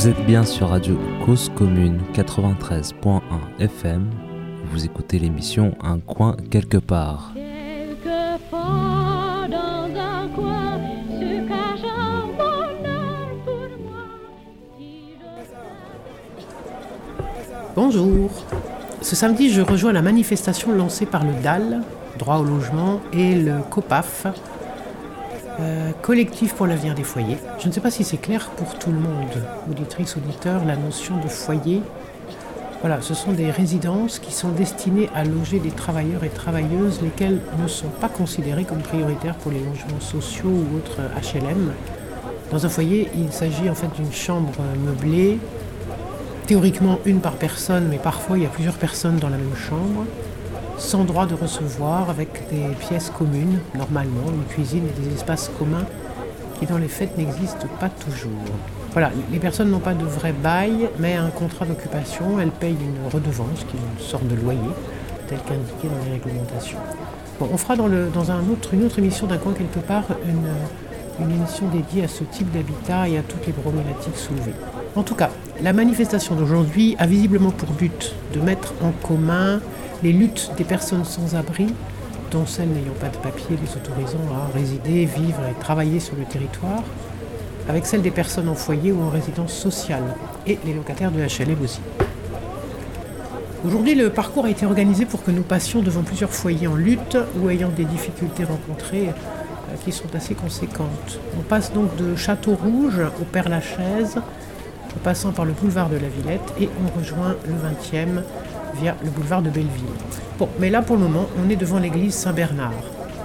Vous êtes bien sur Radio Cause Commune 93.1 FM. Vous écoutez l'émission Un coin quelque part. Bonjour. Ce samedi, je rejoins la manifestation lancée par le DAL, droit au logement, et le COPAF, euh, collectif pour l'avenir des foyers. Je ne sais pas si c'est clair pour tout le monde, auditrices, auditeurs, la notion de foyer. Voilà, ce sont des résidences qui sont destinées à loger des travailleurs et travailleuses, lesquels ne sont pas considérés comme prioritaires pour les logements sociaux ou autres HLM. Dans un foyer, il s'agit en fait d'une chambre meublée, théoriquement une par personne, mais parfois il y a plusieurs personnes dans la même chambre, sans droit de recevoir, avec des pièces communes, normalement, une cuisine et des espaces communs qui dans les faits n'existent pas toujours. Voilà, les personnes n'ont pas de vrai bail, mais un contrat d'occupation, elles payent une redevance, qui est une sorte de loyer, tel qu'indiqué dans les réglementations. Bon, on fera dans, dans un autre, une autre émission d'un coin quelque part une, une émission dédiée à ce type d'habitat et à toutes les problématiques soulevées. En tout cas, la manifestation d'aujourd'hui a visiblement pour but de mettre en commun les luttes des personnes sans abri, dont celles n'ayant pas de papier les autorisant à résider, vivre et travailler sur le territoire, avec celles des personnes en foyer ou en résidence sociale, et les locataires de HLM aussi. Aujourd'hui, le parcours a été organisé pour que nous passions devant plusieurs foyers en lutte ou ayant des difficultés rencontrées euh, qui sont assez conséquentes. On passe donc de Château Rouge au Père-Lachaise, en passant par le boulevard de la Villette, et on rejoint le 20e via le boulevard de Belleville. Bon, mais là pour le moment, on est devant l'église Saint-Bernard,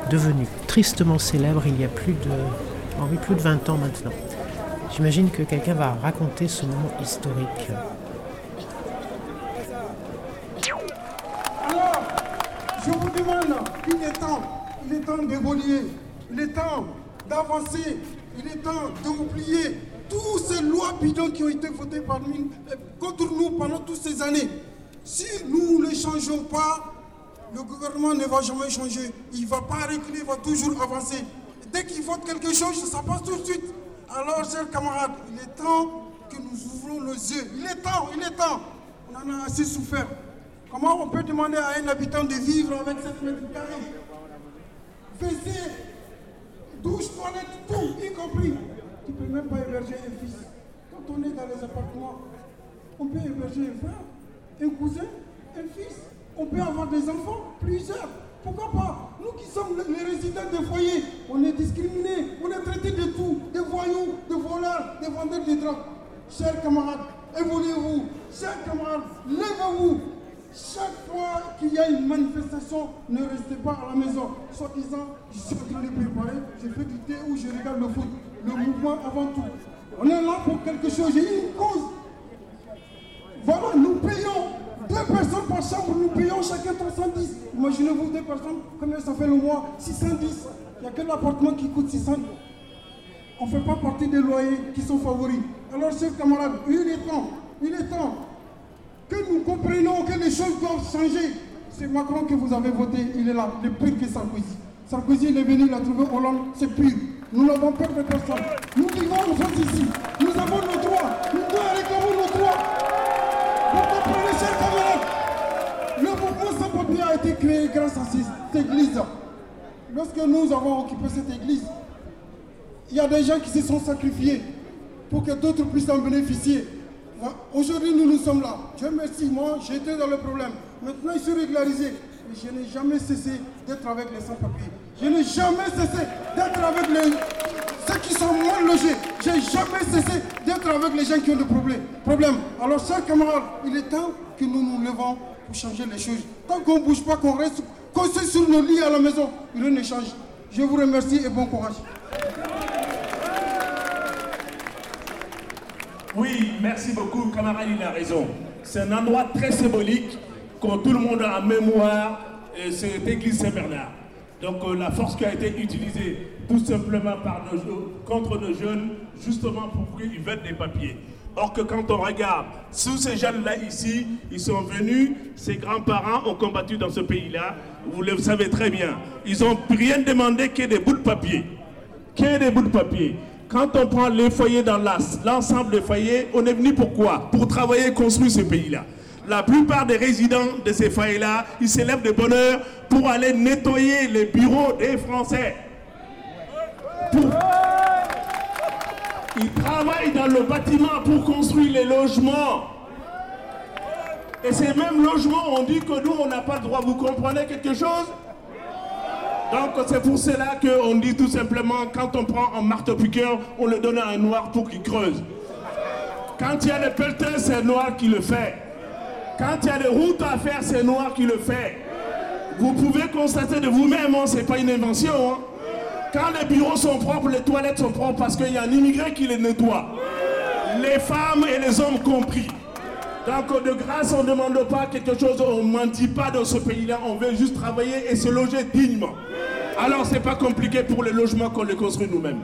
devenue tristement célèbre il y a plus de, plus de 20 ans maintenant. J'imagine que quelqu'un va raconter ce moment historique. Alors, je vous demande, il est temps, il est temps d'évoluer, il est temps d'avancer, il est temps d'oublier toutes ces lois bidons qui ont été votées par nous, euh, contre nous pendant toutes ces années. Si nous ne changeons pas, le gouvernement ne va jamais changer. Il ne va pas reculer, il va toujours avancer. Dès qu'il vote quelque chose, ça passe tout de suite. Alors, chers camarades, il est temps que nous ouvrons nos yeux. Il est temps, il est temps. On en a assez souffert. Comment on peut demander à un habitant de vivre avec 7 mètres carrés? WC, douche, toilette, tout, y compris. Tu ne peux même pas héberger un fils. Quand on est dans les appartements, on peut héberger un frère, un cousin, un fils. On peut avoir des enfants, plusieurs. Pourquoi pas? Nous qui sommes les résidents des foyers, on est discriminés, on est traités de tout, des voyous, des voleurs, des vendeurs de drogue. Chers camarades, évoluez-vous. Chers camarades, levez-vous. Chaque fois qu'il y a une manifestation, ne restez pas à la maison. Soit disant, je suis en train de préparer, je fais du thé ou je regarde le foot. Le mouvement avant tout. On est là pour quelque chose, j'ai une cause. Voilà, nous payons deux personnes par chambre, nous payons chacun 310. Imaginez-vous deux personnes, combien ça fait le mois? 610. Il n'y a que l'appartement qui coûte 600. On ne fait pas partie des loyers qui sont favoris. Alors, chers camarades, il est temps, il est temps que nous comprenions que les choses doivent changer. C'est Macron que vous avez voté, il est là, le pire que Sarkozy. Sarkozy, il est venu, il a trouvé Hollande, c'est pur. Nous n'avons peur de personne. Nous vivons en France ici. Nous avons nos été grâce à cette église. Lorsque nous avons occupé cette église, il y a des gens qui se sont sacrifiés pour que d'autres puissent en bénéficier. Aujourd'hui, nous nous sommes là. Dieu merci, moi, j'étais dans le problème. Maintenant, ils sont régularisés. Mais je n'ai jamais cessé d'être avec les sans-papiers. Je n'ai jamais cessé d'être avec les... ceux qui sont mal logés. Je n'ai jamais cessé d'être avec les gens qui ont des problèmes. Alors, chers camarades, il est temps que nous nous levons pour changer les choses. Tant qu'on ne bouge pas, qu'on reste, qu'on soit sur nos lits à la maison, rien ne change. Je vous remercie et bon courage. Oui, merci beaucoup, camarade, il a raison. C'est un endroit très symbolique, quand tout le monde a en mémoire cette église Saint-Bernard. Donc euh, la force qui a été utilisée tout simplement par nos, contre nos jeunes, justement pour qu'ils veulent des papiers. Or que quand on regarde, tous ces jeunes-là ici, ils sont venus, ses grands-parents ont combattu dans ce pays-là, vous le savez très bien. Ils n'ont rien demandé que des bouts de papier. Ait des bouts de papier. Quand on prend les foyers dans l'as- l'ensemble des foyers, on est venu pourquoi Pour travailler et construire ce pays-là. La plupart des résidents de ces foyers-là, ils se lèvent de bonne heure pour aller nettoyer les bureaux des Français. Dans le bâtiment pour construire les logements. Et ces mêmes logements, on dit que nous, on n'a pas le droit. Vous comprenez quelque chose? Donc c'est pour cela qu'on dit tout simplement, quand on prend un marteau-piqueur, on le donne à un noir pour qu'il creuse. Quand il y a des pelletins, c'est noir qui le fait. Quand il y a des routes à faire, c'est noir qui le fait. Vous pouvez constater de vous-même, hein, c'est pas une invention. hein. Quand les bureaux sont propres, les toilettes sont propres parce qu'il y a un immigré qui les nettoie. Les femmes et les hommes compris. Donc de grâce, on ne demande pas quelque chose, on ne mentit pas dans ce pays-là, on veut juste travailler et se loger dignement. Alors c'est pas compliqué pour les logements qu'on les construit nous-mêmes.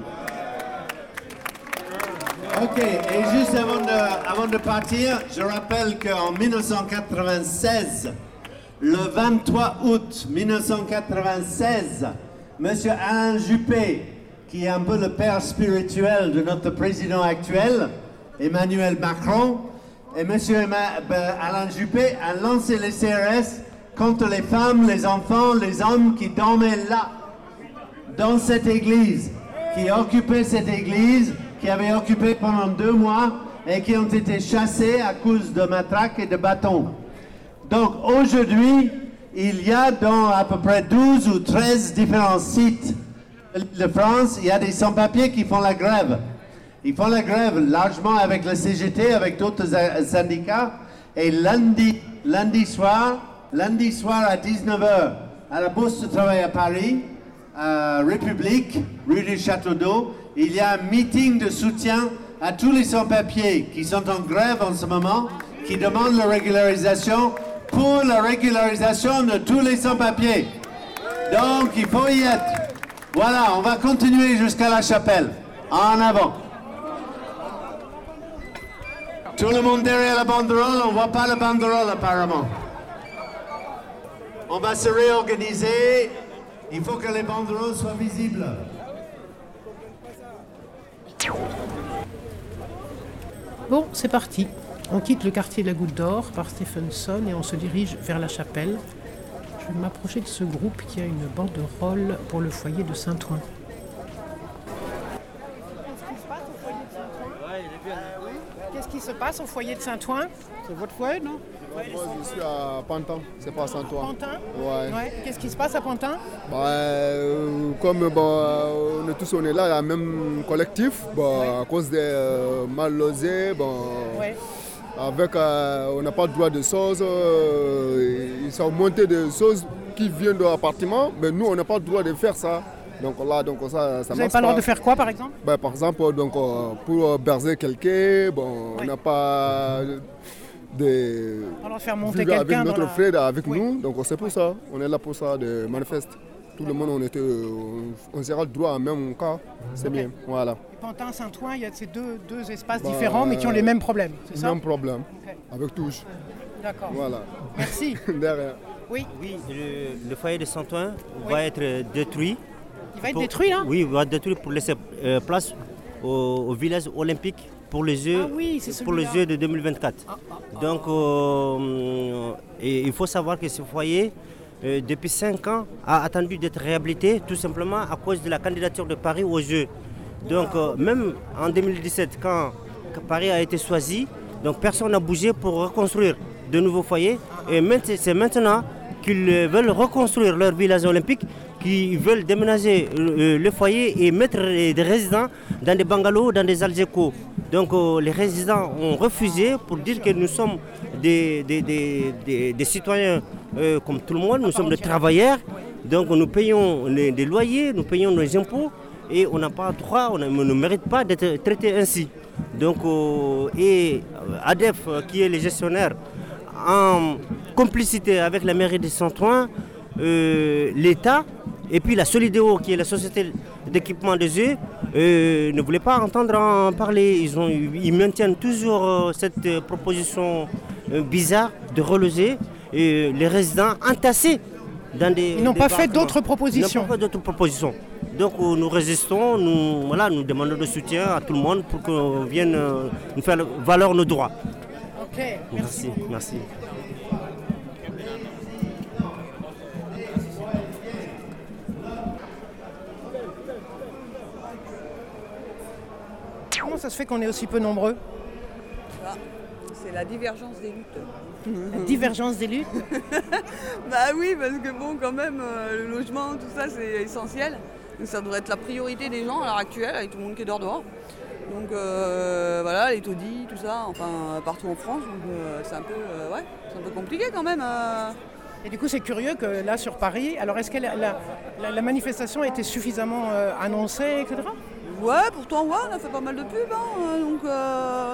Ok, et juste avant de, avant de partir, je rappelle qu'en 1996, le 23 août 1996, Monsieur Alain Juppé, qui est un peu le père spirituel de notre président actuel, Emmanuel Macron, et Monsieur ben, Alain Juppé a lancé les CRS contre les femmes, les enfants, les hommes qui dormaient là dans cette église, qui occupait cette église, qui avait occupé pendant deux mois et qui ont été chassés à cause de matraques et de bâtons. Donc aujourd'hui, il y a dans à peu près 12 ou 13 différents sites de France, il y a des sans-papiers qui font la grève. Ils font la grève largement avec le CGT, avec d'autres euh, syndicats. Et lundi, soir, lundi soir à 19h, à la Bourse de Travail à Paris, à République, rue du Château d'Eau, il y a un meeting de soutien à tous les sans-papiers qui sont en grève en ce moment, qui demandent la régularisation pour la régularisation de tous les sans-papiers. Donc, il faut y être. Voilà, on va continuer jusqu'à la chapelle. En avant. Tout le monde derrière la banderole, on voit pas la banderole apparemment. On va se réorganiser. Il faut que les banderoles soient visibles. Bon, c'est parti. On quitte le quartier de la Goutte d'Or par Stephenson et on se dirige vers la chapelle. Je vais m'approcher de ce groupe qui a une banderole pour le foyer de Saint-Ouen. Qu'est-ce qui se passe au foyer de Saint-Ouen? C'est votre foyer, non? Moi, je suis à Pantin, c'est pas Saint-Ouen. Pantin? Ouais. Ouais. Qu'est-ce qui se passe à Pantin? Bah, euh, comme bah, on est tous on est là, le même collectif, bah, à cause des euh, mal logés, bah, Ouais. Avec, euh, on n'a pas le droit de choses, euh, ils sont montés des choses qui viennent de l'appartement, mais nous on n'a pas le droit de faire ça. Donc là, donc ça, ça Vous n'avez marche pas le droit de faire quoi par exemple? Par exemple, donc, euh, pour berzer quelqu'un, bon, on n'a pas de va faire monter quelqu'un notre la... frère avec Oui. nous, donc c'est pour ça, on est là pour ça, de manifester. Tout le monde, on, était, on, on sera le droit en même cas, c'est bien, voilà. Et Pantin, Saint-Ouen, il y a ces deux, deux espaces Bah, différents mais qui ont les mêmes problèmes, c'est ça Même problème, avec touche, D'accord. voilà. Merci. Derrière. Oui, Oui, le, le foyer de Saint-Ouen Oui. va être détruit. il va être Pour- détruit là? Oui, va être détruit pour laisser euh, place au, au village olympique pour les Jeux, Ah oui, pour les. Jeux de 2024. Donc, euh, et il faut savoir que ce foyer, euh, depuis 5 ans, a attendu d'être réhabilité tout simplement à cause de la candidature de Paris aux Jeux. Donc, euh, même en 2017, quand Paris a été choisi, donc personne n'a bougé pour reconstruire de nouveaux foyers. Et c'est maintenant qu'ils veulent reconstruire leur village olympique, qu'ils veulent déménager euh, le foyer et mettre des résidents dans des bungalows, dans des algécos. Donc euh, les résidents ont refusé pour dire que nous sommes des, citoyens comme tout le monde, nous sommes des travailleurs. Donc nous payons des loyers, nous payons nos impôts et on n'a pas droit, on ne mérite pas d'être traité ainsi. Donc, euh, et euh, ADEF, euh, qui est le gestionnaire, en complicité avec la mairie de Saint-Ouen, euh, l'État, et puis la Solidéo, qui est la société d'équipement des yeux, euh, ne voulait pas entendre en parler. Ils, ont, ils maintiennent toujours cette proposition bizarre de reloger les résidents entassés dans des. Ils n'ont pas fait d'autres propositions. Ils n'ont pas fait d'autres propositions. Donc euh, nous résistons, nous, voilà, nous demandons de soutien à tout le monde pour qu'on vienne euh, nous faire valoir nos droits. Ok, Merci, merci. Comment ça se fait qu'on est aussi peu nombreux Ah, C'est la divergence des luttes. La divergence des luttes Bah oui, parce que bon, quand même, euh, le logement, tout ça, c'est essentiel. Ça devrait être la priorité des gens à l'heure actuelle, avec tout le monde qui dort dehors. Donc euh, voilà, les taudis, tout ça, enfin partout en France. Donc euh, c'est un peu, euh, ouais, c'est un peu compliqué quand même. euh. Et du coup, c'est curieux que là, sur Paris, alors est-ce que la, la- la- la manifestation a été suffisamment annoncée, etc. Ouais, pourtant, ouais, on a fait pas mal de pubs. hein, donc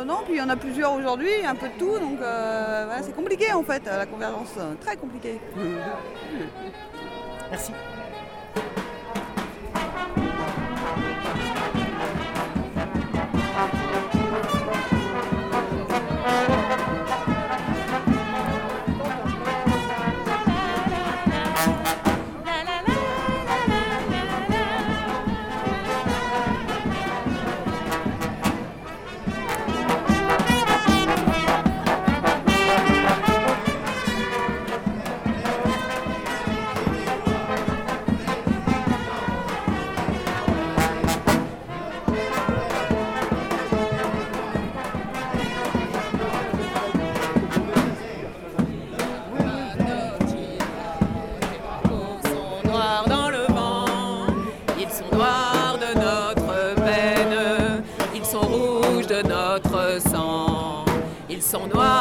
non, puis il y en a plusieurs aujourd'hui, un peu de tout. Donc ouais, c'est compliqué en fait, la convergence, très compliqué. Merci. Sont noirs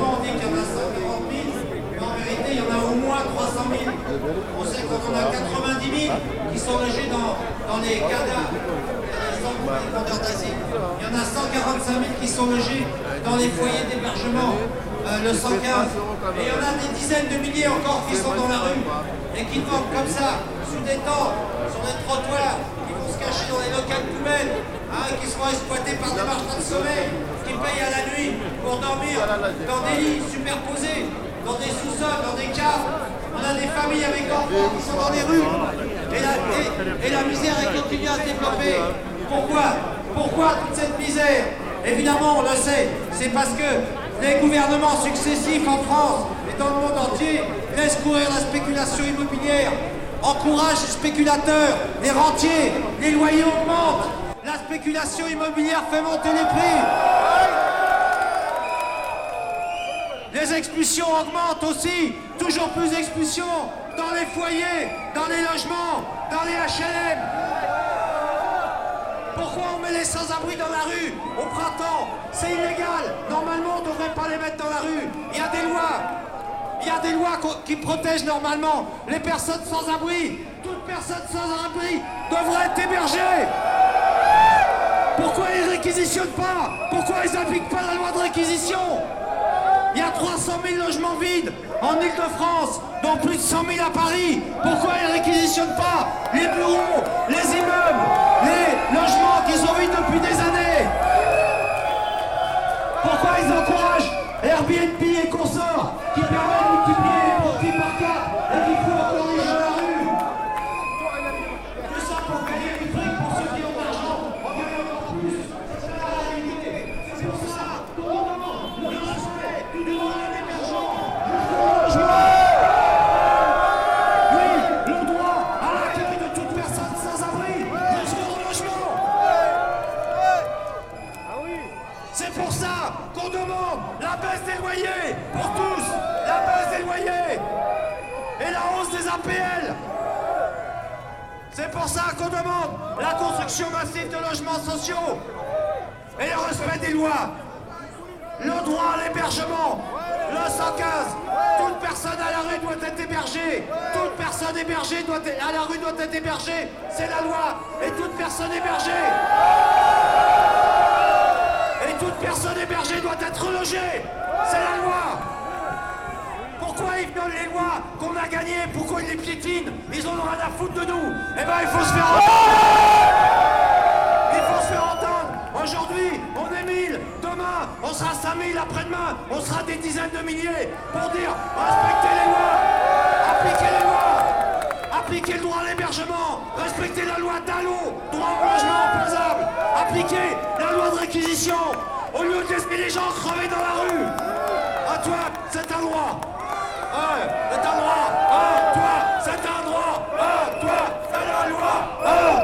Euh, on dit qu'il y en a 140 000, mais en vérité, il y en a au moins 300 000. On sait qu'on en a 90 000 qui sont logés dans, dans les CADA, d'asile. Il y en a 145 000 qui sont logés dans les foyers d'hébergement, euh, le 115. Et il y en a des dizaines de milliers encore qui sont dans la rue et qui dorment comme ça, sous des tentes, sur des trottoirs, qui vont se cacher dans les locales poubelles, hein, qui seront exploités par des marchands de sommeil, qui payent à la nuit pour dormir dans des lits superposés, dans des sous-sols, dans des caves. On a des familles avec enfants qui sont dans les rues. Et la, et- et la misère elle continue à se développer. Pourquoi? Pourquoi toute cette misère? Évidemment, on le sait, c'est parce que les gouvernements successifs en France et dans le monde entier laissent courir la spéculation immobilière, encouragent les spéculateurs, les rentiers, les loyers augmentent, la spéculation immobilière fait monter les prix. Les expulsions augmentent aussi. Toujours plus d'expulsions dans les foyers, dans les logements, dans les HLM. Pourquoi on met les sans-abri dans la rue au printemps? C'est illégal. Normalement, on ne devrait pas les mettre dans la rue. Il y a des lois. Il y a des lois qui protègent normalement les personnes sans abri. Toute personne sans abri devrait être hébergée. Pourquoi ils ne réquisitionnent pas? Pourquoi ils n'appliquent pas la loi de réquisition? Il y a 300 000 logements vides en Ile-de-France, dont plus de 100 000 à Paris. Pourquoi ils ne réquisitionnent pas les bureaux, les immeubles, les logements qui sont vides depuis des années? Pourquoi ils encouragent Airbnb et consorts et le respect des lois. Le droit à l'hébergement, le 115. Toute personne à la rue doit être hébergée. Toute personne hébergée doit être- à la rue doit être hébergée. C'est la loi. Et toute personne hébergée. Et toute personne hébergée doit être logée. C'est la loi. Pourquoi ils donnent les lois qu'on a gagnées? Pourquoi ils les piétinent? Ils en ont rien à foutre de nous. Eh ben, il faut se faire entendre. Aujourd'hui, on est 1000. Demain, on sera 5000. Après-demain, on sera des dizaines de milliers. Pour dire respectez les lois. Appliquez les lois. Appliquez le droit à l'hébergement. Respectez la loi DALO. Droit au logement opposable. Appliquez la loi de réquisition. Au lieu de laisser les gens crever dans la rue. À toi, c'est un droit. C'est droit. Toi, c'est droit. Loi.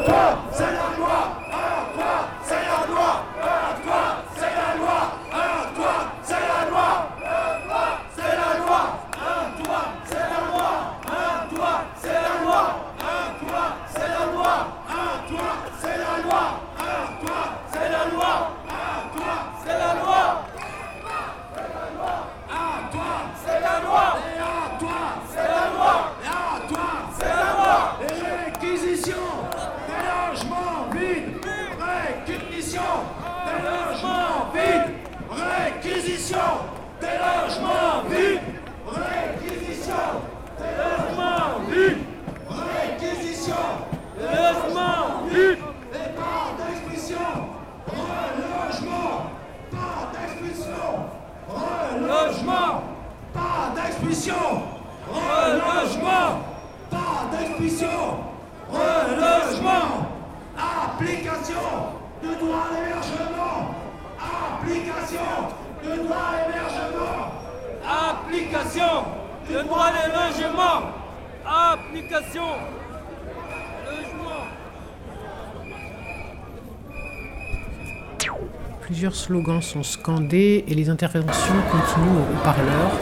Slogans sont scandés et les interventions continuent au haut-parleur,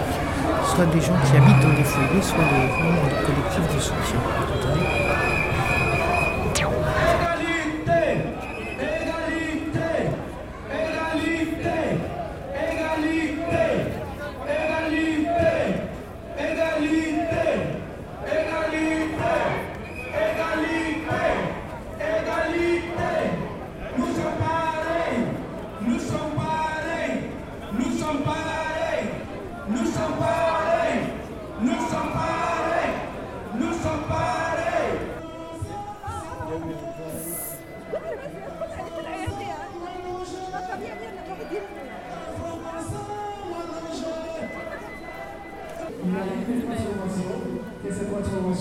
soit des gens qui habitent dans des foyers, soit des membres de collectifs de soutien.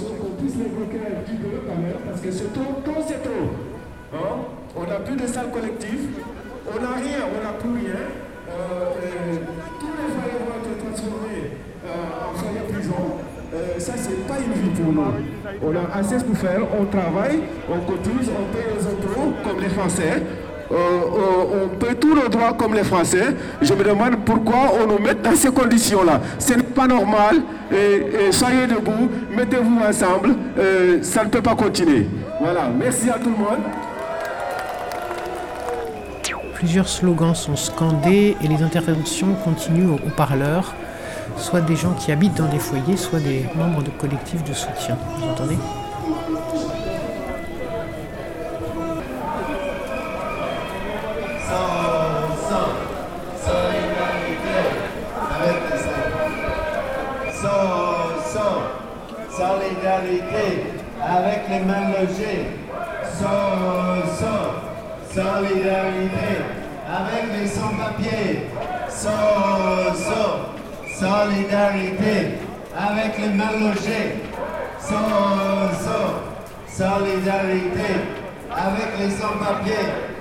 Qu'on puisse l'évoquer un petit peu quand même, parce que c'est trop, c'est trop. Hein? On n'a plus de salle collective, on n'a rien, on n'a plus rien. Euh, tous les foyers vont être transformés euh, en foyers prison. Euh, ça, c'est pas une vie pour nous. On a assez pour faire, on travaille, on cotise, on paye les impôts comme les Français. Euh, euh, on paye tous nos droits comme les Français. Je me demande pourquoi on nous met dans ces conditions-là. Ce n'est pas normal. Soyez debout, mettez-vous ensemble. Euh, ça ne peut pas continuer. Voilà, merci à tout le monde. Plusieurs slogans sont scandés et les interventions continuent au haut-parleur, soit des gens qui habitent dans des foyers, soit des membres de collectifs de soutien. Vous entendez? Solidarité avec les sans-papiers. So, so. Solidarité avec les mal logés. So, so. Solidarité avec les sans-papiers.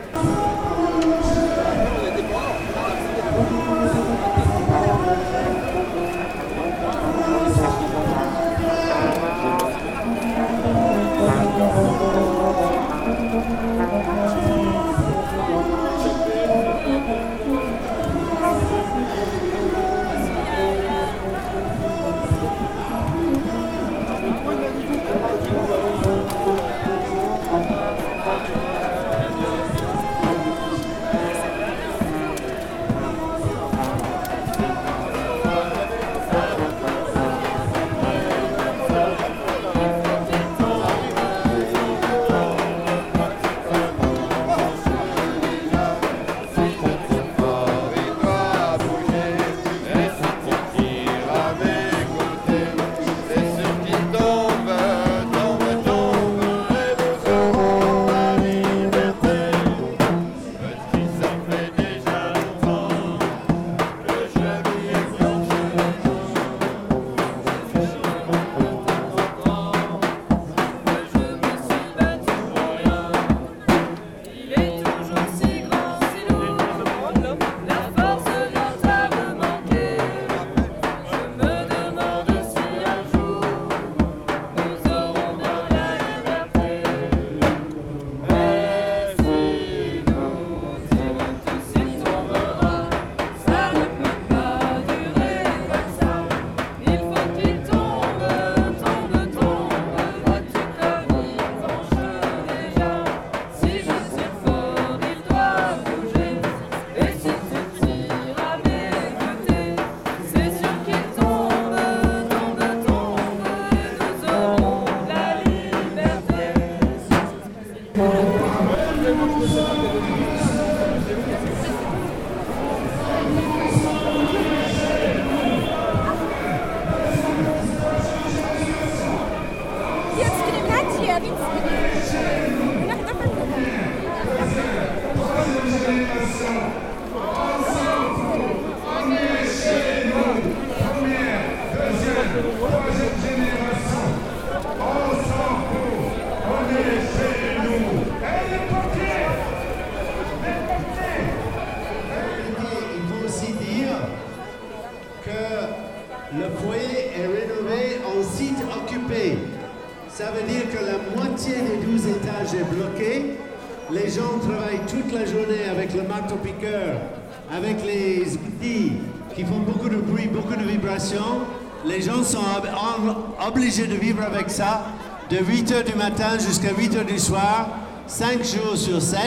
du matin jusqu'à 8h du soir, 5 jours sur 7.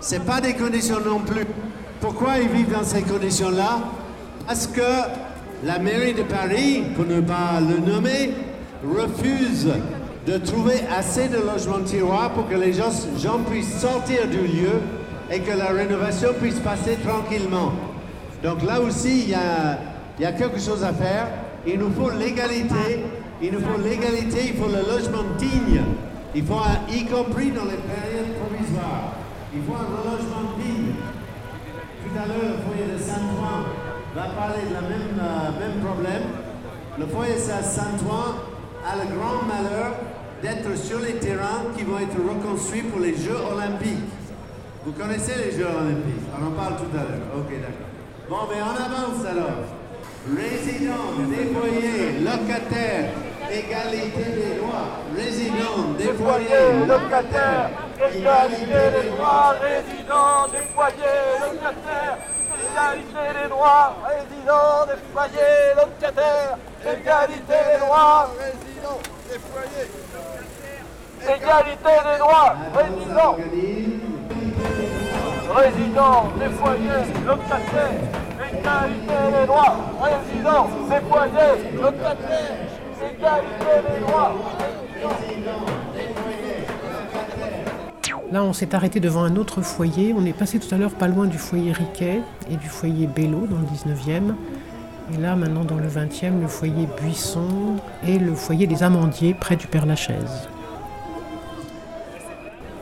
Ce pas des conditions non plus. Pourquoi ils vivent dans ces conditions-là? Parce que la mairie de Paris, pour ne pas le nommer, refuse de trouver assez de logements tiroirs pour que les gens, puissent sortir du lieu et que la rénovation puisse passer tranquillement. Donc là aussi, il y a quelque chose à faire. Il nous faut l'égalité il nous faut l'égalité, il faut le logement digne. Il faut, un- y compris dans les périodes provisoires, il faut un logement digne. Tout à l'heure, le foyer de Saint-Ouen va parler de la même, euh, même problème. Le foyer de Saint-Ouen a le grand malheur d'être sur les terrains qui vont être reconstruits pour les Jeux olympiques. Vous connaissez les Jeux olympiques? On en parle tout à l'heure. Ok, d'accord. Bon, mais on avance alors. Résidents, des foyers, locataires, égalité des droits. Résidents, des foyers, locataires, Égalité des droits résidents des foyers locataires. Égalité des droits résidents des foyers locataires. Égalité des droits résidents des foyers. Égalité des droits résidents. Résidents des foyers locataires. Égalité des droits résidents des foyers locataires. Là, on s'est arrêté devant un autre foyer. On est passé tout à l'heure pas loin du foyer Riquet et du foyer Bello dans le 19e. Et là, maintenant, dans le 20e, le foyer Buisson et le foyer des Amandiers près du Père Lachaise.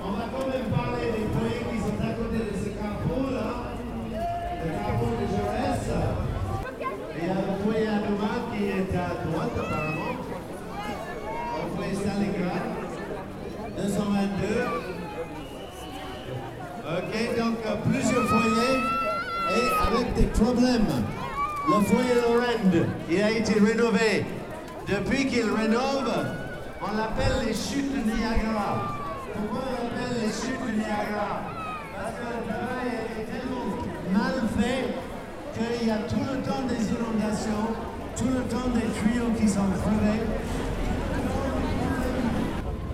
On va quand même parler des foyers qui sont à côté de ce carrefour là, le carrefour de Jaurès. Et il y a le foyer à Thomas qui est à droite apparemment. Le foyer Stalingrad, 222. Ok, donc euh, plusieurs foyers et avec des problèmes. Le foyer Lorraine, il a été rénové. Depuis qu'il rénove, on l'appelle les chutes de Niagara. Pourquoi on l'appelle les chutes de Niagara Parce que le travail est tellement mal fait qu'il y a tout le temps des inondations, tout le temps des tuyaux qui sont crevés.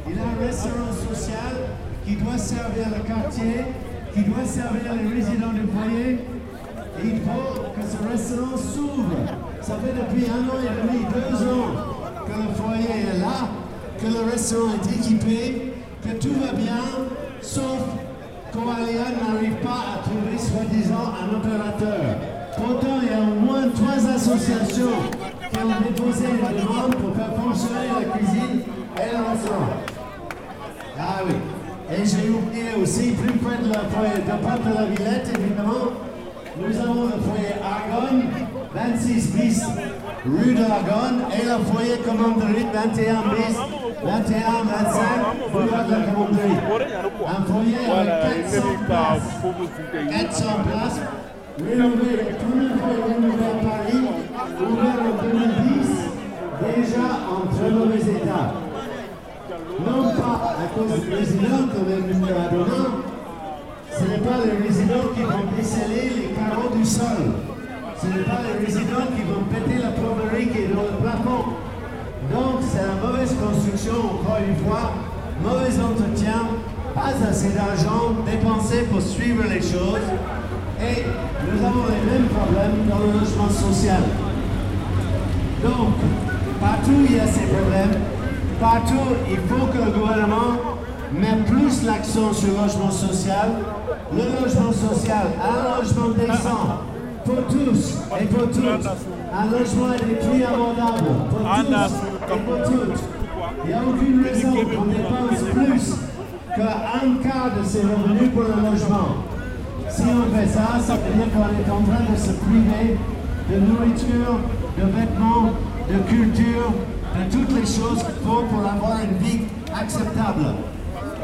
Il a un restaurant social qui doit servir le quartier, qui doit servir les résidents du foyer. Et il faut que ce restaurant s'ouvre. Ça fait depuis un an et demi, deux ans que le foyer est là, que le restaurant est équipé, que tout va bien, sauf qu'Oalia n'arrive pas à trouver soi-disant un opérateur. Pourtant, il y a au moins trois associations qui ont déposé une demande pour faire fonctionner la cuisine et le restaurant. Ah oui. Et j'ai oublié aussi, plus près de la foyer de de la Villette, évidemment, nous avons le foyer Argonne, 26 bis rue de l'Argonne, et le foyer Commanderie, 21 bis, 21, 25 boulevard de la Commanderie. Un foyer avec 400 places. 400 places, rénové, le premier foyer rénové à Paris, ouvert en 2010, déjà en très mauvais état non pas à cause des résidents comme M. Adona, ce n'est pas les résidents qui vont déceler les carreaux du sol. Ce n'est pas les résidents qui vont péter la plomberie qui est dans le plafond. Donc c'est la mauvaise construction, encore une fois, mauvais entretien, pas assez d'argent dépensé pour suivre les choses. Et nous avons les mêmes problèmes dans le logement social. Donc, partout il y a ces problèmes, Partout, il faut que le gouvernement mette plus l'accent sur le logement social. Le logement social, un logement décent pour tous et pour toutes. Un logement à des prix abordables pour tous et pour toutes. Il n'y a aucune raison qu'on dépense plus qu'un quart de ses revenus pour le logement. Si on fait ça, ça veut dire qu'on est en train de se priver de nourriture, de vêtements, de culture, de toutes les choses qu'il faut pour avoir une vie acceptable.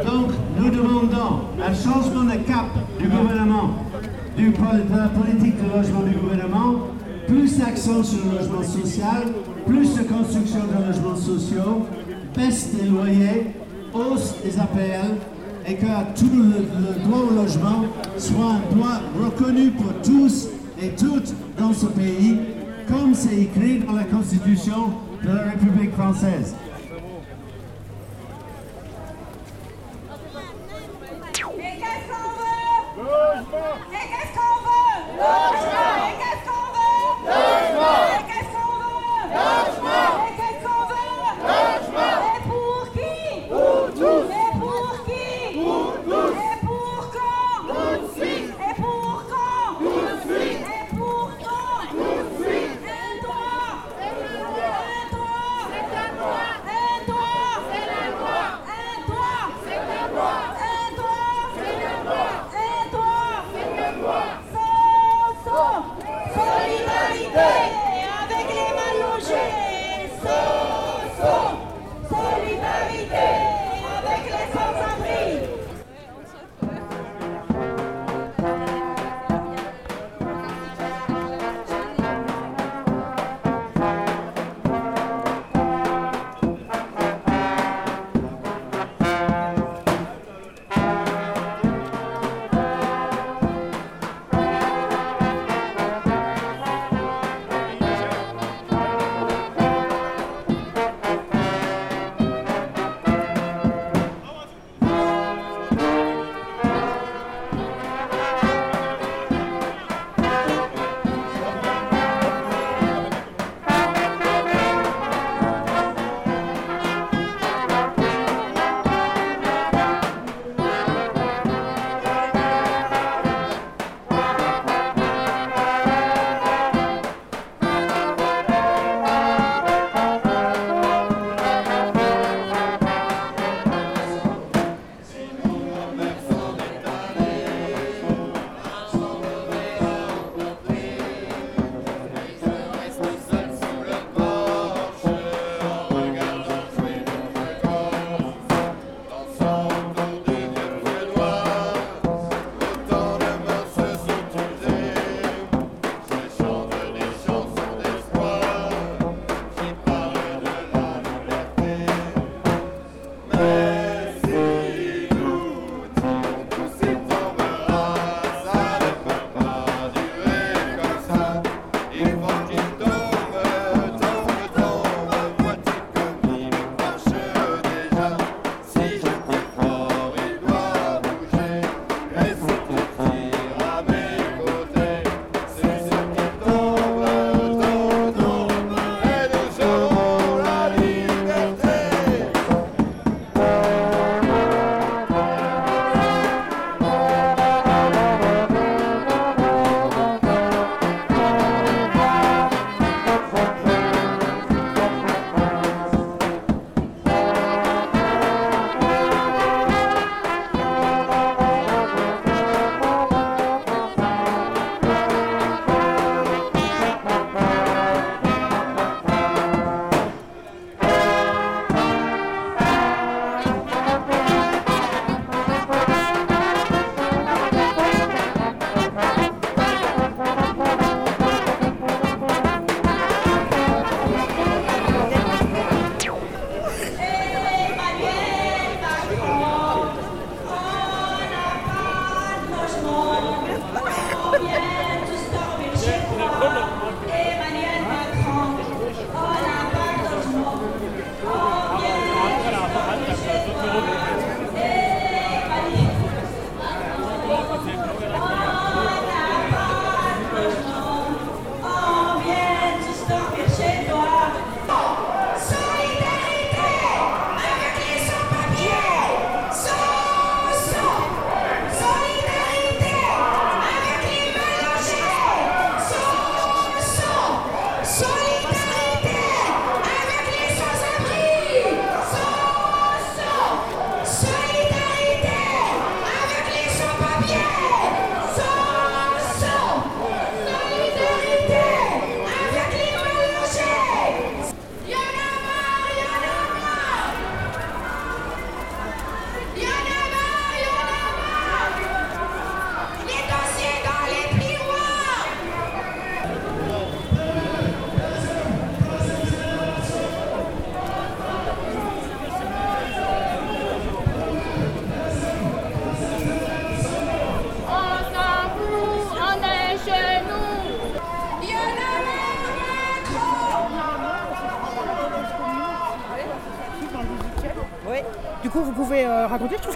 Donc, nous demandons un changement de cap du gouvernement, du, de la politique de logement du gouvernement, plus d'accent sur le logement social, plus de construction de logements sociaux, baisse des loyers, hausse des APL, et que tout le, le droit au logement soit un droit reconnu pour tous et toutes dans ce pays, comme c'est écrit dans la Constitution de la République française.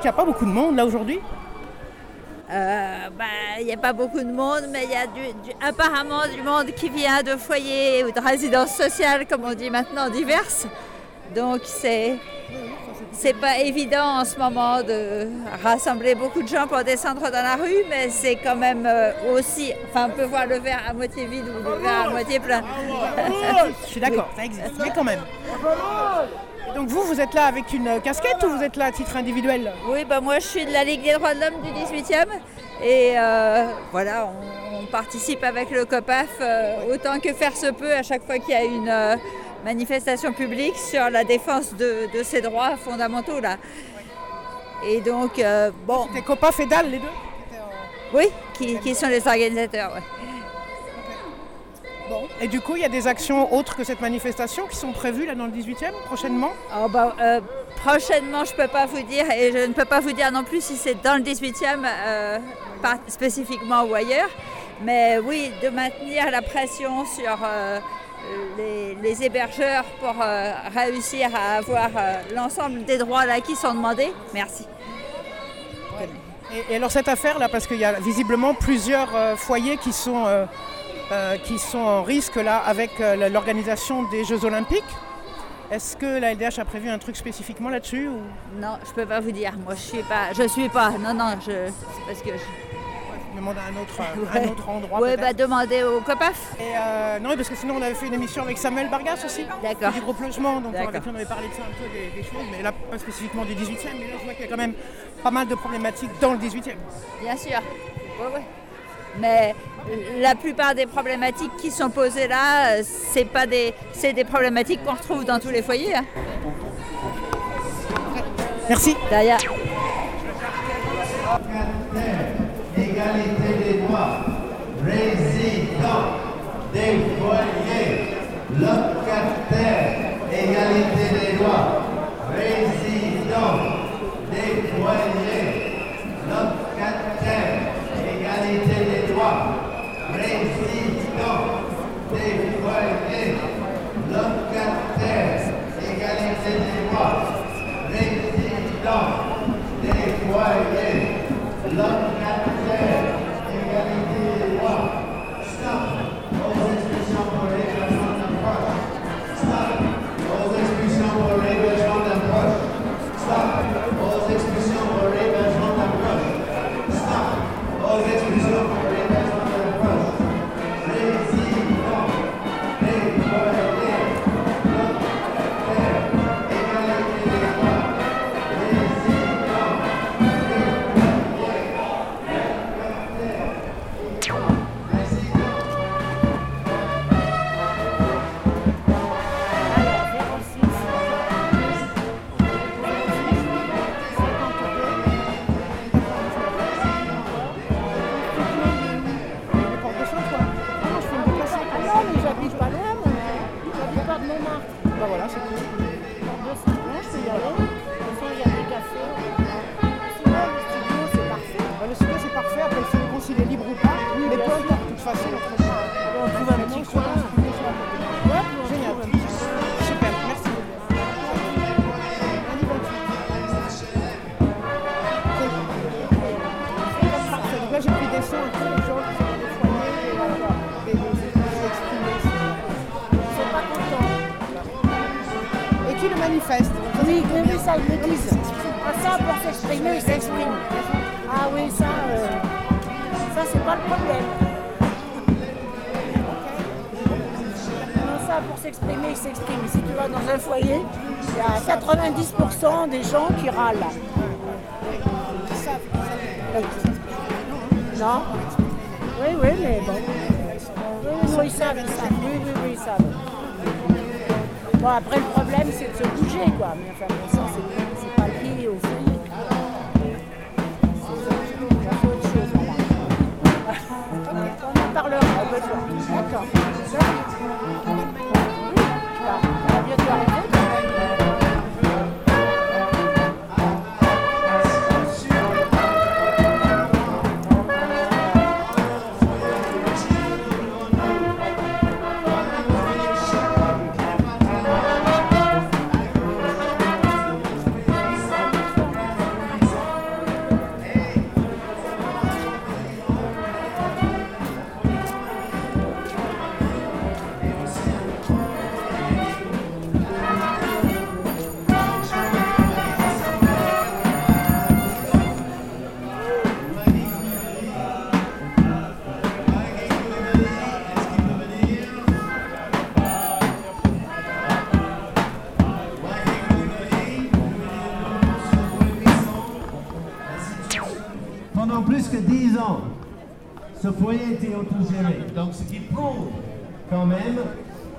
Qu'il n'y a pas beaucoup de monde là aujourd'hui? Euh, bah, il n'y a pas beaucoup de monde, mais il y a du- du- apparemment du monde qui vient de foyers ou de résidences sociales, comme on dit maintenant, diverses. Donc c'est c'est pas évident en ce moment de rassembler beaucoup de gens pour descendre dans la rue, mais c'est quand même euh, aussi, enfin on peut voir le verre à moitié vide ou le verre à moitié plein. Je suis d'accord, ça existe, mais quand même. Donc vous, vous êtes là avec une casquette ou vous êtes là à titre individuel? Oui, bah moi je suis de la Ligue des droits de l'homme du 18e et euh, voilà, on, on participe avec le COPAF euh, autant que faire se peut à chaque fois qu'il y a une euh, manifestation publique sur la défense de, de ces droits fondamentaux là. Et donc, euh, bon. C'était COPAF et DAL les deux? Oui, qui, qui sont les organisateurs. ouais. Et du coup, il y a des actions autres que cette manifestation qui sont prévues là dans le 18e prochainement? Oh, bah, euh, prochainement, je ne peux pas vous dire, et je ne peux pas vous dire non plus si c'est dans le 18e, euh, pas spécifiquement ou ailleurs. Mais oui, de maintenir la pression sur euh, les, les hébergeurs pour réussir à avoir l'ensemble des droits là qui sont demandés. Merci. Et, et alors cette affaire là, parce qu'il y a visiblement plusieurs foyers qui sont, qui sont en risque là avec euh, l'organisation des Jeux Olympiques. Est-ce que la LDH a prévu un truc spécifiquement là-dessus ou... Non, je peux pas vous dire. Moi, je suis pas. Je suis pas. Non, non, je. c'est parce que. Je... Je demande à un autre, euh, Ouais. un autre endroit. Peut-être. bah demandez au COPAF. Et, euh, non, parce que sinon on avait fait une émission avec Samuel Bargas aussi. D'accord. Du groupe logement, donc avec lui on avait parlé de ça un peu des, des choses, mais là pas spécifiquement du 18e, mais là je vois qu'il y a quand même pas mal de problématiques dans le 18e. Bien sûr. Ouais, ouais. Mais la plupart des problématiques qui sont posées là, euh, c'est pas des, c'est des problématiques qu'on retrouve dans tous les foyers. hein. Merci. Derrière. Égalité des droits, résidents des foyers, locataires, égalité des droits, résidents des foyers, égalité des droits, résidents des foyers, Voir. D'accord. Quand même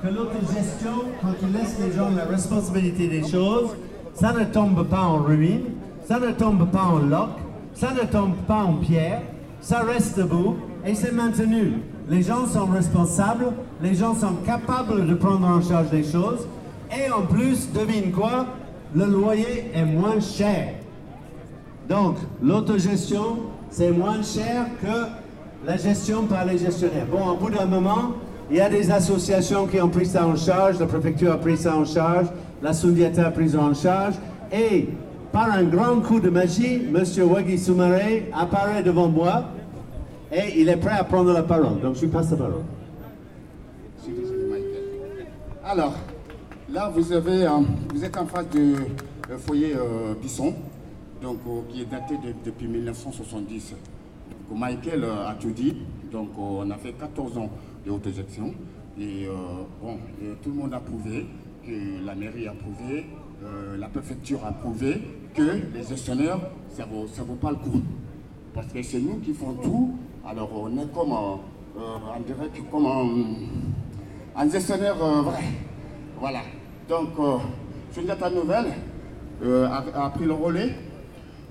que l'autogestion, quand tu laisses les gens la responsabilité des choses, ça ne tombe pas en ruine, ça ne tombe pas en loc, ça ne tombe pas en pierre, ça reste debout et c'est maintenu. Les gens sont responsables, les gens sont capables de prendre en charge les choses et en plus, devine quoi, le loyer est moins cher. Donc, l'autogestion, c'est moins cher que la gestion par les gestionnaires. Bon, au bout d'un moment, il y a des associations qui ont pris ça en charge, la préfecture a pris ça en charge, la Sundiata a pris ça en charge, et par un grand coup de magie, M. Wagi Soumaré apparaît devant moi, et il est prêt à prendre la parole. Donc, je lui passe la parole. Alors, là, vous, avez, êtes en face du euh, foyer euh, Bisson, donc, euh, qui est daté de- depuis 1970. Donc, Michael a tout dit. Donc, on a fait 14 ans de autogestion. Et euh, bon, euh, tout le monde a prouvé, que la mairie a prouvé, euh, la préfecture a prouvé que les gestionnaires, ça ne vaut, ça vaut pas le coup. Parce que c'est nous qui faisons tout. Alors, on est comme, euh, euh, on dirait que comme un, un gestionnaire vrai. Voilà. Donc, euh, Sundiata Nouvelle a, pris le relais.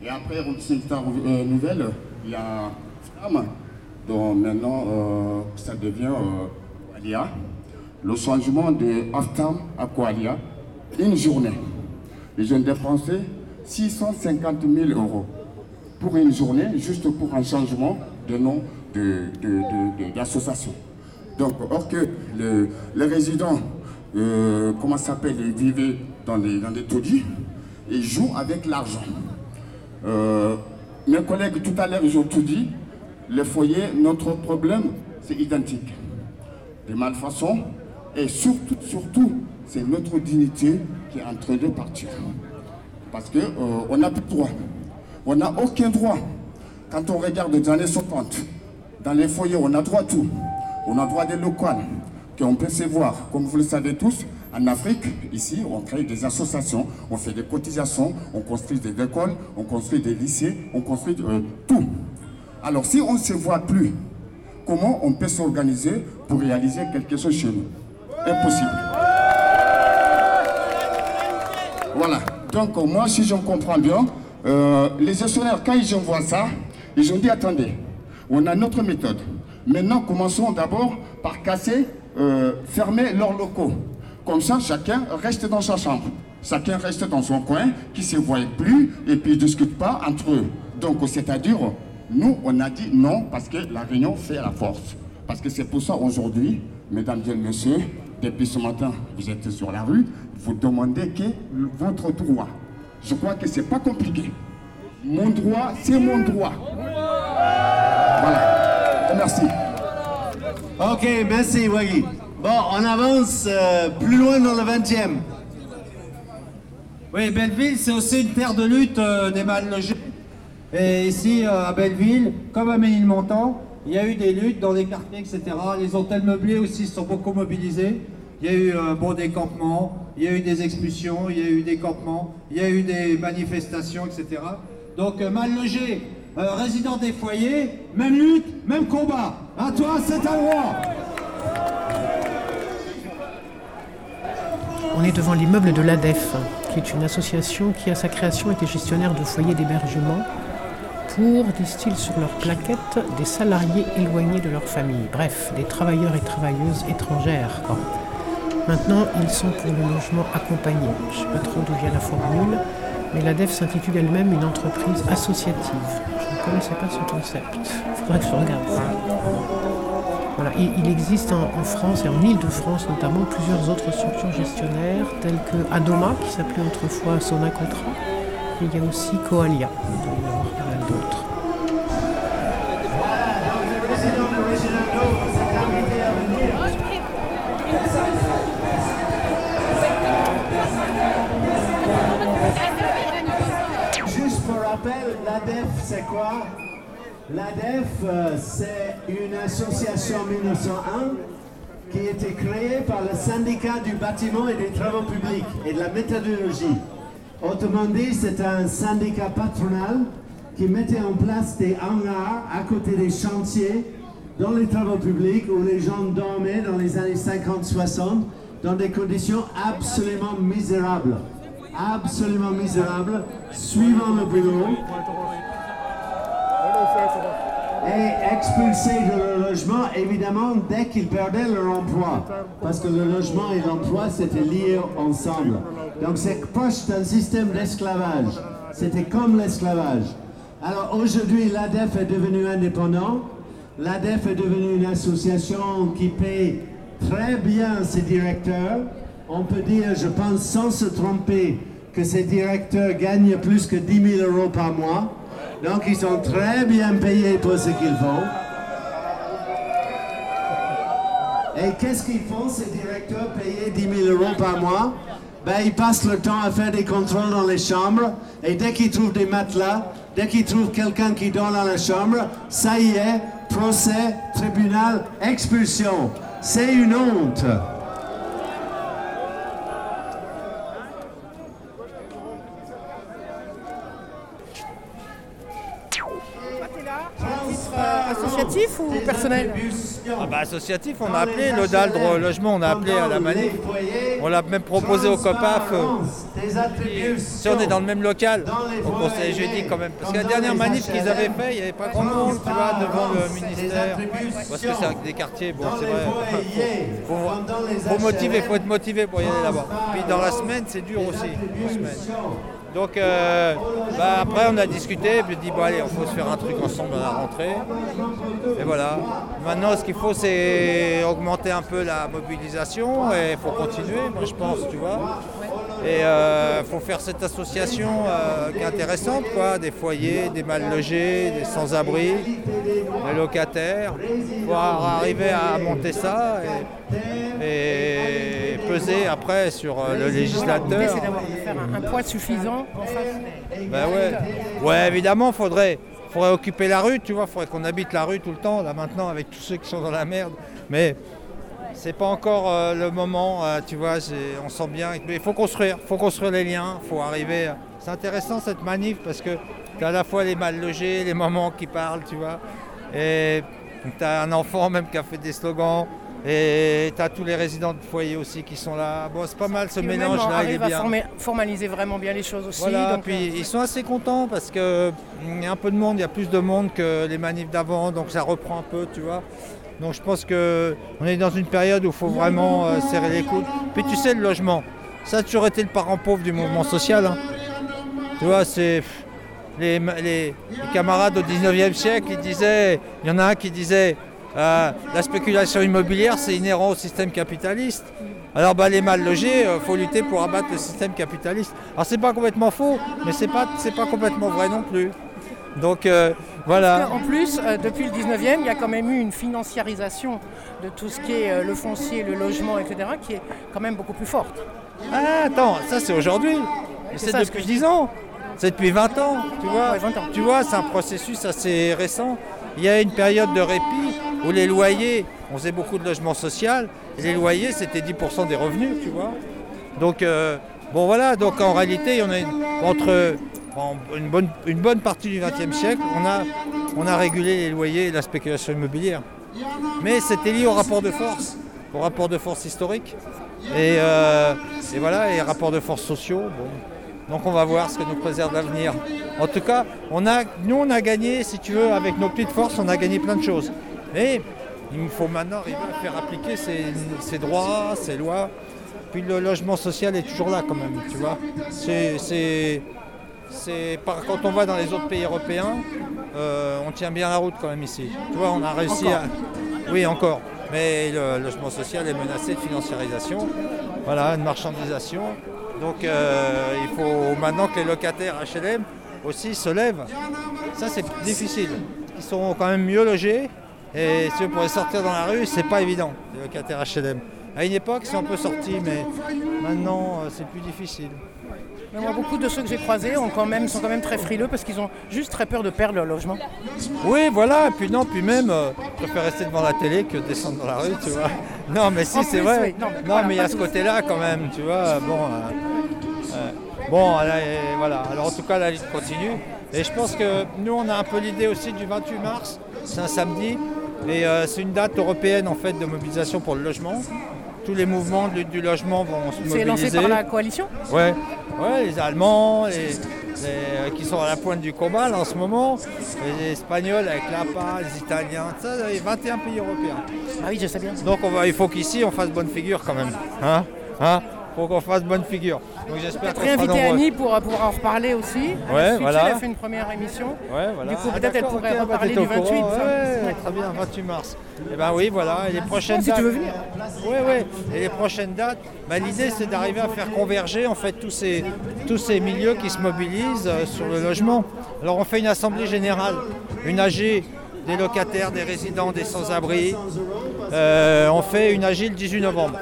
Et après, Sundiata euh, Nouvelle, il y a Flamme, dont maintenant euh, ça devient euh. Le changement de Aftam à Koalia, une journée. Les jeunes dépensé 650 000 euros pour une journée, juste pour un changement de nom de- de- d'association. Donc, or que le- les résidents, euh, comment s'appelle, vivaient dans les, dans des taudis, ils jouent avec l'argent. Euh, mes collègues tout à l'heure, ils ont tout dit. Le foyer, notre problème, c'est identique. Des malfaçons et surtout, surtout, c'est notre dignité qui est en train de partir. Parce qu'on n'a plus de droit. On n'a aucun droit. Quand on regarde les années 60, dans les foyers, on a droit à tout. On a droit à des locales qu'on peut se voir. Comme vous le savez tous, en Afrique, ici, on crée des associations, on fait des cotisations, on construit des écoles, on construit des lycées, on construit euh, tout. Alors si on ne se voit plus, comment on peut s'organiser pour réaliser quelque chose chez nous? Impossible. Voilà. Donc moi, si je comprends bien, euh, les gestionnaires, quand ils voient ça, ils ont dit, attendez, on a notre méthode. Maintenant, commençons d'abord par casser, euh, fermer leurs locaux. Comme ça, chacun reste dans sa chambre. Chacun reste dans son coin, qui ne se voit plus, et puis ne discutent pas entre eux. Donc, c'est-à-dire, nous, on a dit non, parce que la réunion fait la force. Parce que c'est pour ça, aujourd'hui, mesdames et messieurs, depuis ce matin, vous êtes sur la rue, vous demandez que votre droit. Je crois que c'est pas compliqué. Mon droit, c'est mon droit. Voilà. Merci. Ok, merci Wagi. Bon, on avance euh, plus loin dans le 20e. Oui, Belleville, c'est aussi une terre de lutte des mal logés. Et ici, euh, à Belleville, comme à Ménilmontant, il y a eu des luttes dans les quartiers, etc. Les hôtels meublés aussi sont beaucoup mobilisés. Il y a eu euh, bon, des campements, il y a eu des expulsions, il y a eu des campements, il y a eu des manifestations, etc. Donc, euh, mal logés, euh, résidents des foyers, même lutte, même combat. À toi, c'est un droit. On est devant l'immeuble de l'ADEF, qui est une association qui, à sa création, était gestionnaire de foyers d'hébergement pour, disent-ils sur leur plaquette, des salariés éloignés de leur famille. Bref, des travailleurs et travailleuses étrangères. Maintenant, ils sont pour le logement accompagné. Je ne sais pas trop d'où vient la formule, mais l'ADEF s'intitule elle-même une entreprise associative. Je ne connaissais pas ce concept. Il faudrait que je regarde ça. Voilà, il, existe en, France et en Ile-de-France notamment plusieurs autres structures gestionnaires telles que Adoma, qui s'appelait autrefois Sonacontra, et il y a aussi Coalia, d'autres. Juste pour rappel, l'ADEF, c'est quoi? L'ADEF, euh, c'est une association en 1901 qui a été créée par le syndicat du bâtiment et des travaux publics et de la méthodologie. Autrement dit, c'est un syndicat patronal qui mettaient en place des hangars à côté des chantiers dans les travaux publics où les gens dormaient dans les années 50-60 dans des conditions absolument misérables. Absolument misérables, suivant le boulot et expulsés de leur logement, évidemment, dès qu'ils perdaient leur emploi. Parce que le logement et l'emploi, c'était lié ensemble. Donc c'est proche d'un système d'esclavage. C'était comme l'esclavage. Alors aujourd'hui, l'ADEF est devenu indépendant. L'ADEF est devenue une association qui paie très bien ses directeurs. On peut dire, je pense sans se tromper, que ces directeurs gagnent plus que 10 000 euros par mois. Donc ils sont très bien payés pour ce qu'ils font. Et qu'est-ce qu'ils font, ces directeurs payés 10 000 euros par mois? Ben, Ils passent le temps à faire des contrôles dans les chambres. Et dès qu'ils trouvent des matelas, dès qu'ils trouvent quelqu'un qui dort dans la chambre, ça y est, procès, tribunal, expulsion. C'est une honte. Ah bah, associatif, on a appelé le DAL de logement, on a appelé à la manif. On l'a même proposé au COPAF. Si on est dans le même local, au conseil jeudi quand même. Parce que la dernière manif qu'ils avaient fait, il n'y avait pas grand monde, tu vois, devant le ministère. Parce que c'est avec des quartiers, bon c'est vrai. Faut- faut motiver, faut être motivé pour y aller là-bas. Puis dans la semaine, c'est dur aussi. Donc euh, bah, après on a discuté, puis j'ai dit bon allez, on faut se faire un truc ensemble à la rentrée. Et voilà. Maintenant ce qu'il faut c'est augmenter un peu la mobilisation et il faut continuer, moi je pense, tu vois. Et il faut faire cette association euh, qui est intéressante, quoi, des foyers, des mal logés, des sans-abri, des locataires. Faut arriver à monter ça et peser après sur euh, le L'idée, législateur. c'est d'avoir de faire un, un poids suffisant en face. Ben ouais. Ouais, évidemment, faudrait, faudrait occuper la rue, tu vois, faudrait qu'on habite la rue tout le temps, là maintenant, avec tous ceux qui sont dans la merde. Mais c'est pas encore euh, le moment, euh, tu vois, on sent bien. Mais il faut construire, faut construire les liens, faut arriver. C'est intéressant cette manif parce que tu as à la fois les mal logés, les mamans qui parlent, tu vois. Et tu as un enfant même qui a fait des slogans. Et tu as tous les résidents de foyer aussi qui sont là. Bon, c'est pas mal ce Qui eux-mêmes mélange là, il est arrivent à former- formaliser vraiment bien les choses aussi. Voilà, donc, puis euh, ils sont assez contents parce que hum, il y a un peu de monde, il y a plus de monde que les manifs d'avant, donc ça reprend un peu, tu vois. Donc je pense que on est dans une période où il faut vraiment euh, serrer les coudes. Puis tu sais, le logement, ça a toujours été le parent pauvre du mouvement social. hein. Tu vois, c'est les camarades au 19e siècle, ils disaient, il y en a un qui disait, euh, la spéculation immobilière, c'est inhérent au système capitaliste. Alors bah, les mal logés, il faut lutter pour abattre le système capitaliste. Alors c'est pas complètement faux, mais c'est pas, c'est pas complètement vrai non plus. Donc euh, voilà. En plus, euh, depuis le 19e, il y a quand même eu une financiarisation de tout ce qui est euh, le foncier, le logement, etc., qui est quand même beaucoup plus forte. Ah, attends, ça c'est aujourd'hui. C'est ce que depuis je 10 ans. C'est depuis 20 ans, tu vois. Ouais, 20 ans. Tu vois, c'est un processus assez récent. Il y a une période de répit où les loyers, on faisait beaucoup de logements sociaux, et les loyers c'était 10% des revenus, tu vois. Donc, euh, bon voilà, donc en réalité, on a une- entre en- une, bonne, une bonne partie du XXe siècle, on a, on a régulé les loyers et la spéculation immobilière. Mais c'était lié au rapport de force, au rapport de force historique. Et, euh, voilà, et rapport de force sociaux. Donc on va voir ce que nous préserve l'avenir. En tout cas, on a, nous on a gagné, si tu veux, avec nos petites forces, on a gagné plein de choses. Mais il faut maintenant arriver à faire appliquer ces, ces droits, ces lois. Puis le logement social est toujours là quand même, tu vois. C'est, par, quand on va dans les autres pays européens, euh, on tient bien la route quand même ici. Tu vois, on a réussi Encore. à. Oui, encore. Mais le logement social est menacé de financiarisation, voilà, une marchandisation. Donc euh, il faut maintenant que les locataires HLM aussi se lèvent. Ça c'est difficile. Ils sont quand même mieux logés et si pour les sortir dans la rue, c'est pas évident, les locataires HLM. À une époque, sont un peu sortis, mais maintenant euh, c'est plus difficile. Mais moi, beaucoup de ceux que j'ai croisés ont quand même, sont quand même très frileux parce qu'ils ont juste très peur de perdre leur logement. Oui, voilà, et puis non, puis même, euh, je préfère rester devant la télé que descendre dans la rue, tu vois. Non, mais si, c'est vrai. oui. Non, Non, mais voilà, mais il y a ce côté-là quand même, tu vois. Bon, euh, euh, bon là, et voilà. Alors en tout cas, la lutte continue. Et je pense que nous, on a un peu l'idée aussi du 28 mars, c'est un samedi, et c'est une date européenne en fait de mobilisation pour le logement. Tous les mouvements de lutte du logement vont se C'est mobiliser. lancé par la coalition? Ouais, ouais, les Allemands, les, les, euh, qui sont à la pointe du combat là, en ce moment, les Espagnols avec l'APA, les Italiens, ça, les 21 pays européens. Ah oui, je sais bien. Donc on va, il faut qu'ici on fasse bonne figure quand même. Hein? Hein? Faut qu'on fasse bonne figure. Donc j'espère qu'on Réinviter. Annie pour, pour en reparler aussi. Ouais, voilà. Elle a fait une première émission. Ouais, voilà. Du coup, Ah, peut-être elle pourrait ok, bah, reparler du au 28. courant, ça. ouais, très bien, 28 mars. Et ben oui, voilà, et les prochaines si tu dates. veux venir. Ouais, ouais. Et les prochaines dates, bah, l'idée c'est d'arriver à faire converger en fait tous ces, tous ces milieux qui se mobilisent euh, sur le logement. Alors on fait une assemblée générale, une AG des locataires, des résidents, des sans-abri. Euh, on fait une AG le 18 novembre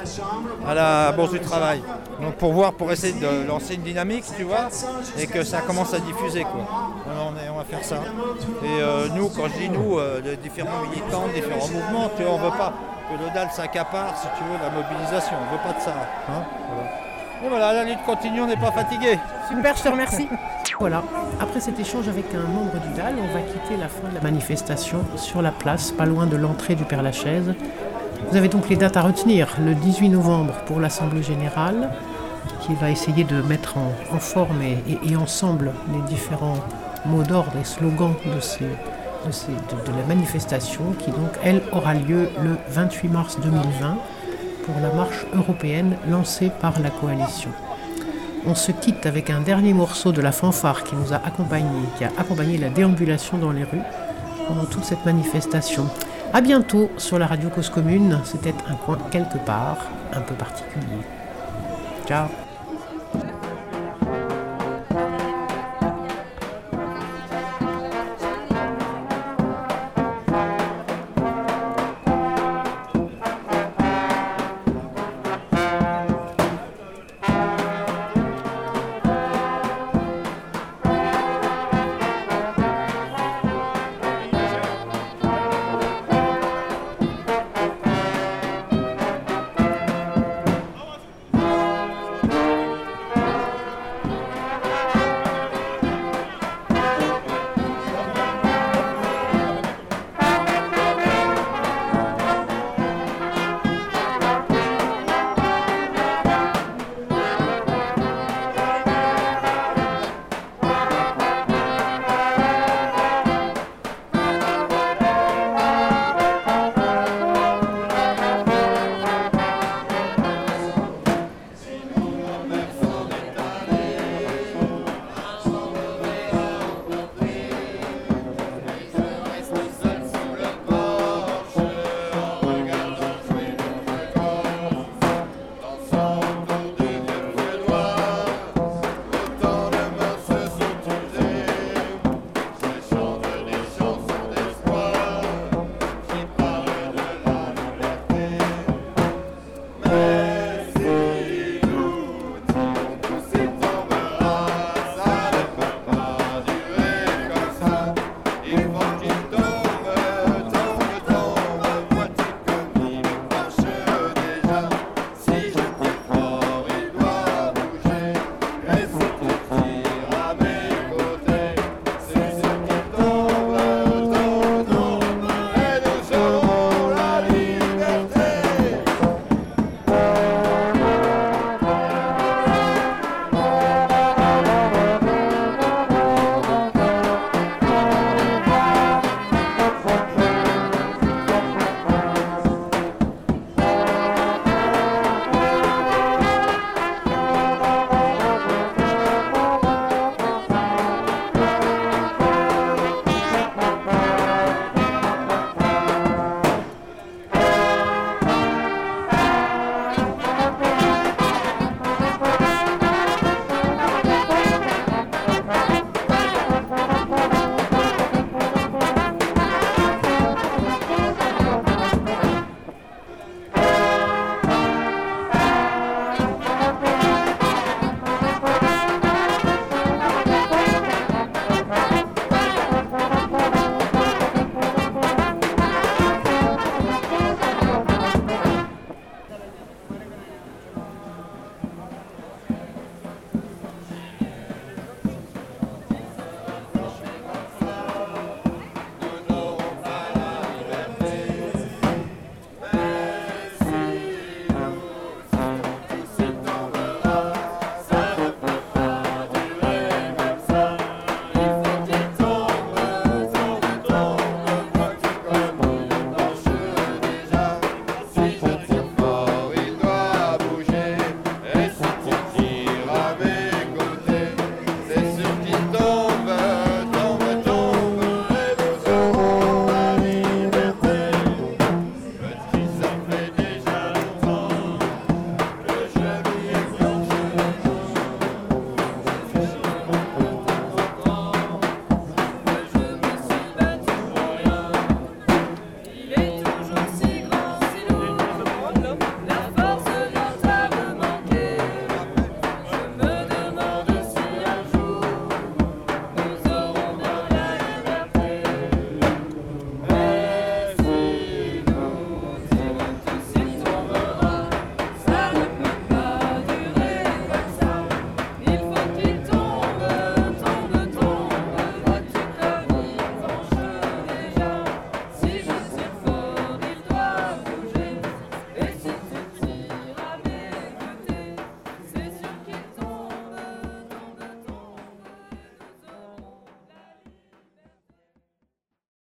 à la Bourse du Travail. Donc pour voir, pour essayer de lancer une dynamique, tu vois, et que ça commence à diffuser quoi. On, est- on va faire ça. Et euh, nous, quand je dis nous, euh, les différents militants, différents mouvements, tu vois, on veut pas que le DAL s'accapare, si tu veux, la mobilisation. On veut pas de ça. hein. Voilà. Et voilà, la lutte continue, on n'est pas fatigué. Super, je te remercie. Voilà, après cet échange avec un membre du DAL, on va quitter la fin de la manifestation sur la place, pas loin de l'entrée du Père-Lachaise. Vous avez donc les dates à retenir. Le 18 novembre pour l'Assemblée Générale, qui va essayer de mettre en, forme et, ensemble les différents mots d'ordre et slogans de la manifestation, qui donc, elle, aura lieu le 28 mars 2020 pour la marche européenne lancée par la coalition. On se quitte avec un dernier morceau de la fanfare qui nous a accompagnés, qui a accompagné la déambulation dans les rues pendant toute cette manifestation. A bientôt sur la radio Cause Commune. C'était un coin quelque part un peu particulier. Ciao